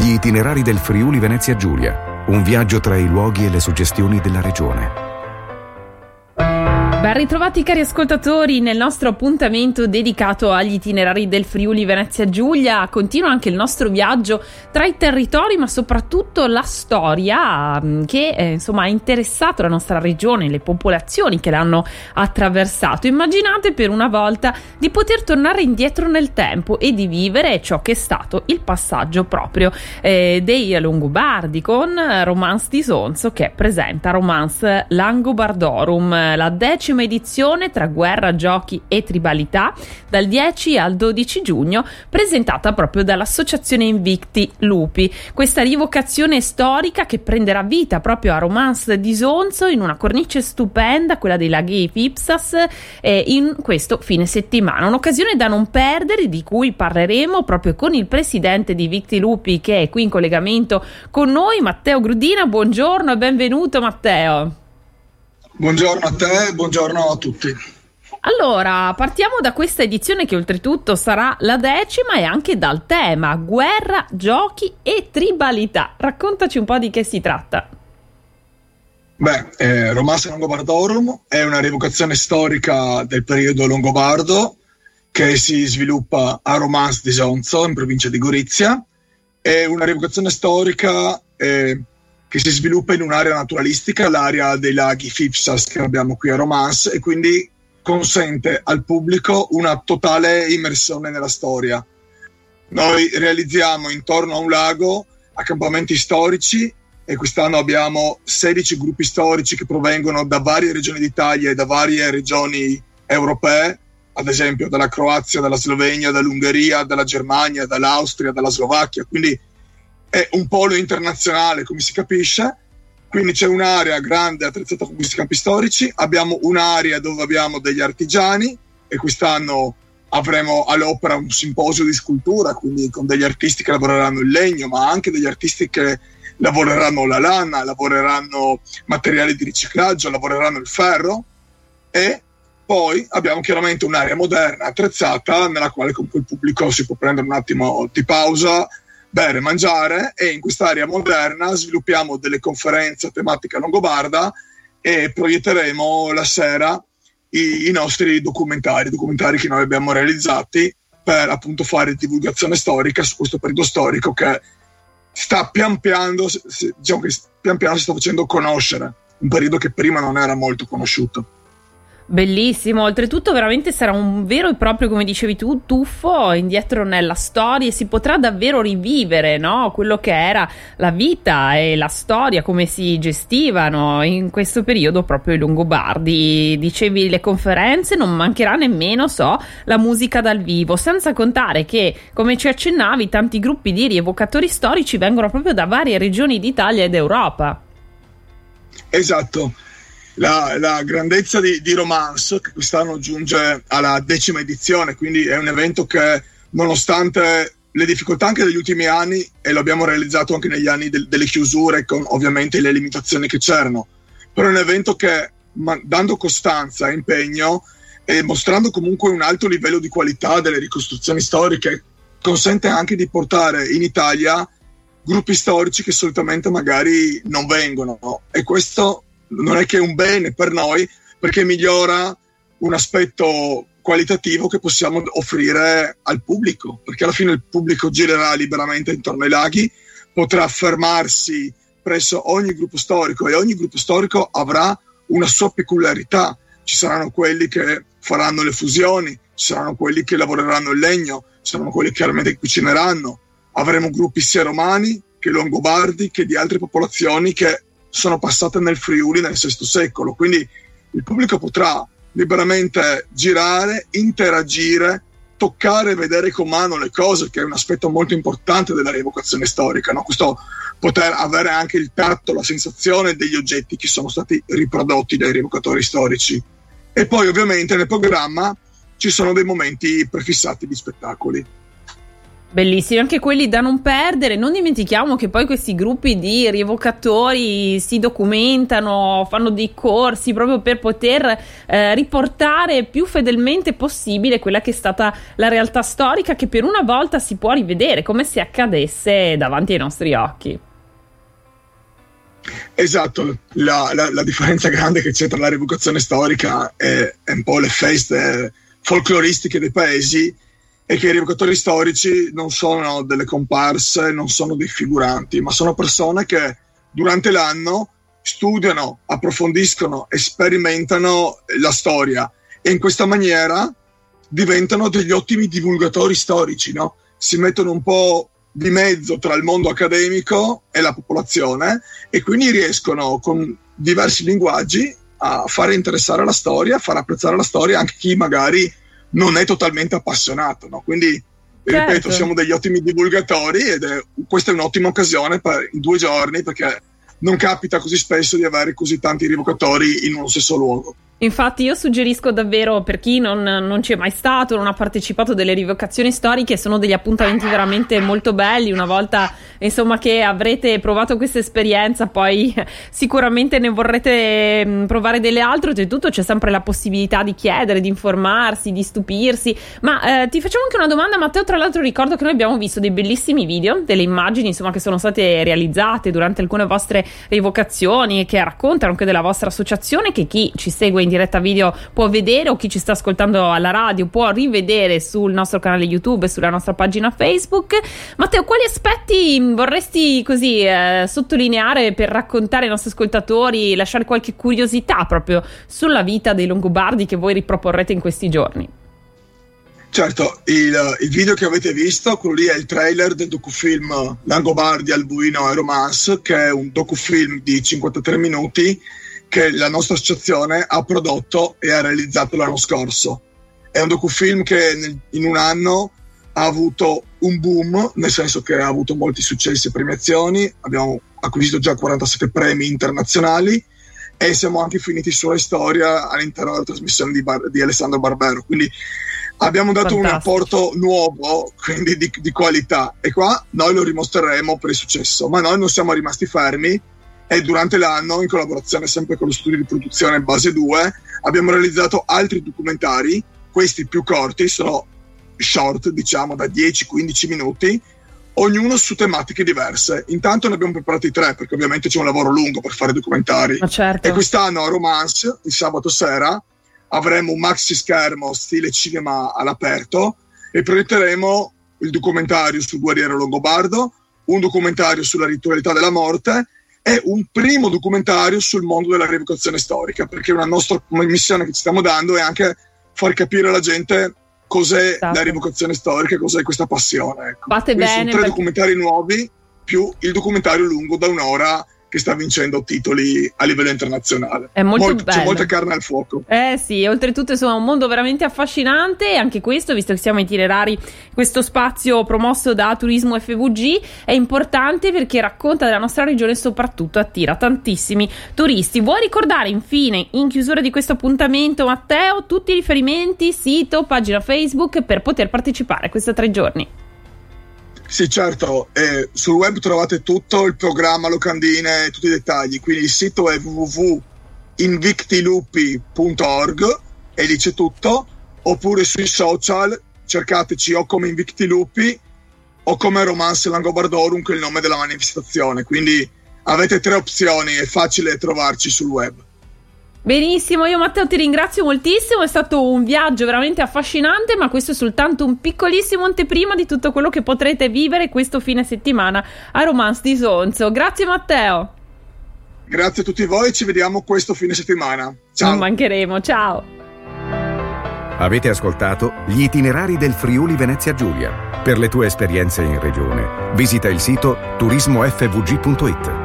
Gli itinerari del Friuli Venezia Giulia, un viaggio tra i luoghi e le suggestioni della regione. Ben ritrovati cari ascoltatori nel nostro appuntamento dedicato agli itinerari del Friuli Venezia Giulia. Continua anche il nostro viaggio tra i territori, ma soprattutto la storia mm, che eh, insomma ha interessato la nostra regione, le popolazioni che l'hanno attraversato. Immaginate per una volta di poter tornare indietro nel tempo e di vivere ciò che è stato il passaggio proprio eh, dei Longobardi con Romance di Sonzo che presenta Romance Langobardorum, la decima decima edizione tra guerra, giochi e tribalità dal 10 al 12 giugno presentata proprio dall'associazione Invicti Lupi. Questa rivocazione storica che prenderà vita proprio a Romance di Sonzo in una cornice stupenda, quella dei laghi Fipsas, eh, in questo fine settimana. Un'occasione da non perdere di cui parleremo proprio con il presidente di Invicti Lupi che è qui in collegamento con noi, Matteo Grudina. Buongiorno e benvenuto Matteo. Buongiorno a te, buongiorno a tutti. Allora, partiamo da questa edizione che oltretutto sarà la decima e anche dal tema guerra, giochi e tribalità. Raccontaci un po' di che si tratta. Beh, eh, Romance Longobardorum è una rievocazione storica del periodo longobardo che si sviluppa a Romance di Sonzo, in provincia di Gorizia. È una rievocazione storica eh, che si sviluppa in un'area naturalistica, l'area dei laghi Fipsas che abbiamo qui a Romance, e quindi consente al pubblico una totale immersione nella storia. Noi realizziamo intorno a un lago accampamenti storici e quest'anno abbiamo 16 gruppi storici che provengono da varie regioni d'Italia e da varie regioni europee, ad esempio dalla Croazia, dalla Slovenia, dall'Ungheria, dalla Germania, dall'Austria, dalla Slovacchia. Quindi è un polo internazionale, come si capisce, quindi c'è un'area grande attrezzata con questi campi storici, abbiamo un'area dove abbiamo degli artigiani e quest'anno avremo all'opera un simposio di scultura, quindi con degli artisti che lavoreranno il legno, ma anche degli artisti che lavoreranno la lana, lavoreranno materiali di riciclaggio, lavoreranno il ferro. E poi abbiamo chiaramente un'area moderna attrezzata nella quale comunque il pubblico si può prendere un attimo di pausa, bere, mangiare e in quest'area moderna sviluppiamo delle conferenze a tematica longobarda e proietteremo la sera i, i nostri documentari, documentari che noi abbiamo realizzati per appunto fare divulgazione storica su questo periodo storico che sta pian piano, diciamo che pian piano si sta facendo conoscere, un periodo che prima non era molto conosciuto. Bellissimo, oltretutto veramente sarà un vero e proprio, come dicevi tu, tuffo indietro nella storia e si potrà davvero rivivere no? quello che era la vita e la storia, come si gestivano in questo periodo proprio i Longobardi. Dicevi le conferenze, non mancherà nemmeno, so, la musica dal vivo, senza contare che, come ci accennavi, tanti gruppi di rievocatori storici vengono proprio da varie regioni d'Italia ed Europa. Esatto la, la grandezza di, di, Romance, che quest'anno giunge alla decima edizione, quindi è un evento che nonostante le difficoltà anche degli ultimi anni, e lo abbiamo realizzato anche negli anni del, delle chiusure, con ovviamente le limitazioni che c'erano, però è un evento che ma, dando costanza e impegno e mostrando comunque un alto livello di qualità delle ricostruzioni storiche, consente anche di portare in Italia gruppi storici che solitamente magari non vengono. E questo non è che è un bene per noi perché migliora un aspetto qualitativo che possiamo offrire al pubblico, perché alla fine il pubblico girerà liberamente intorno ai laghi, potrà fermarsi presso ogni gruppo storico e ogni gruppo storico avrà una sua peculiarità. Ci saranno quelli che faranno le fusioni, ci saranno quelli che lavoreranno il legno, ci saranno quelli che chiaramente cucineranno. Avremo gruppi sia romani che longobardi che di altre popolazioni che sono passate nel Friuli nel VI secolo, quindi il pubblico potrà liberamente girare, interagire, toccare e vedere con mano le cose, che è un aspetto molto importante della rievocazione storica, no? questo poter avere anche il tatto, la sensazione degli oggetti che sono stati riprodotti dai rievocatori storici. E poi ovviamente nel programma ci sono dei momenti prefissati di spettacoli. Bellissimi, anche quelli da non perdere. Non dimentichiamo che poi questi gruppi di rievocatori si documentano, fanno dei corsi proprio per poter eh, riportare più fedelmente possibile quella che è stata la realtà storica che per una volta si può rivedere come se accadesse davanti ai nostri occhi. Esatto, la, la, la differenza grande che c'è tra la rievocazione storica e, e un po' le feste folcloristiche dei paesi è che i rievocatori storici non sono delle comparse, non sono dei figuranti, ma sono persone che durante l'anno studiano, approfondiscono, sperimentano la storia e in questa maniera diventano degli ottimi divulgatori storici, no? si mettono un po' di mezzo tra il mondo accademico e la popolazione e quindi riescono con diversi linguaggi a fare interessare la storia, a far apprezzare la storia anche chi magari non è totalmente appassionato. No? Quindi, certo. ripeto, siamo degli ottimi divulgatori ed è, questa è un'ottima occasione per, in due giorni perché non capita così spesso di avere così tanti rievocatori in uno stesso luogo. Infatti io suggerisco davvero per chi non, non ci è mai stato, non ha partecipato delle rievocazioni storiche, sono degli appuntamenti veramente molto belli, una volta insomma che avrete provato questa esperienza poi sicuramente ne vorrete mm, provare delle altre, oltretutto c'è sempre la possibilità di chiedere, di informarsi, di stupirsi, ma eh, ti facciamo anche una domanda Matteo, tra l'altro ricordo che noi abbiamo visto dei bellissimi video, delle immagini insomma che sono state realizzate durante alcune vostre rievocazioni e che raccontano anche della vostra associazione che chi ci segue in diretta video può vedere o chi ci sta ascoltando alla radio può rivedere sul nostro canale YouTube e sulla nostra pagina Facebook. Matteo, quali aspetti vorresti così eh, sottolineare per raccontare ai nostri ascoltatori, lasciare qualche curiosità proprio sulla vita dei Longobardi che voi riproporrete in questi giorni? Certo, il, il, video che avete visto, quello lì è il trailer del docufilm Langobardi, Albuino e Romance, che è un docufilm di 53 minuti che la nostra associazione ha prodotto e ha realizzato l'anno scorso. È un docufilm che nel, in un anno ha avuto un boom, nel senso che ha avuto molti successi e premiazioni, abbiamo acquisito già 47 premi internazionali e siamo anche finiti sulla storia all'interno della trasmissione di, Bar- di Alessandro Barbero. Quindi abbiamo dato Fantastico. un apporto nuovo, quindi di, di, qualità. E qua noi lo dimostreremo per il successo. Ma noi non siamo rimasti fermi e durante l'anno, in collaborazione sempre con lo studio di produzione Base 2, abbiamo realizzato altri documentari, questi più corti, sono short, diciamo da 10-15 minuti, ognuno su tematiche diverse. Intanto ne abbiamo preparati tre, perché ovviamente c'è un lavoro lungo per fare documentari. Certo. E quest'anno a Romance, il sabato sera, avremo un maxi schermo stile cinema all'aperto e proietteremo il documentario sul guerriero longobardo, un documentario sulla ritualità della morte è un primo documentario sul mondo della rievocazione storica, perché una nostra missione che ci stiamo dando è anche far capire alla gente cos'è esatto. la rievocazione storica, cos'è questa passione. Ecco. Fate bene. Sono tre perché... documentari nuovi più il documentario lungo da un'ora che sta vincendo titoli a livello internazionale. È molto, molto bello. C'è molta carne al fuoco. Eh sì, oltretutto insomma un mondo veramente affascinante e anche questo, visto che siamo itinerari, questo spazio promosso da Turismo FVG è importante perché racconta della nostra regione e soprattutto attira tantissimi turisti. Vuoi ricordare infine, in chiusura di questo appuntamento, Matteo, tutti i riferimenti, sito, pagina Facebook per poter partecipare a questi tre giorni? Sì, certo, eh, sul web trovate tutto il programma, locandine, tutti i dettagli, quindi il sito è www.invictilupi.org e lì c'è tutto, oppure sui social cercateci o come Invictilupi o come Romance Langobardorum, che è il nome della manifestazione, quindi avete tre opzioni, è facile trovarci sul web. Benissimo, io Matteo ti ringrazio moltissimo, è stato un viaggio veramente affascinante, ma questo è soltanto un piccolissimo anteprima di tutto quello che potrete vivere questo fine settimana a Romance di Sonzo. Grazie Matteo. Grazie a tutti voi, ci vediamo questo fine settimana. Ciao. Non mancheremo, ciao. Avete ascoltato gli itinerari del Friuli Venezia Giulia. Per le tue esperienze in regione, visita il sito turismofvg.it.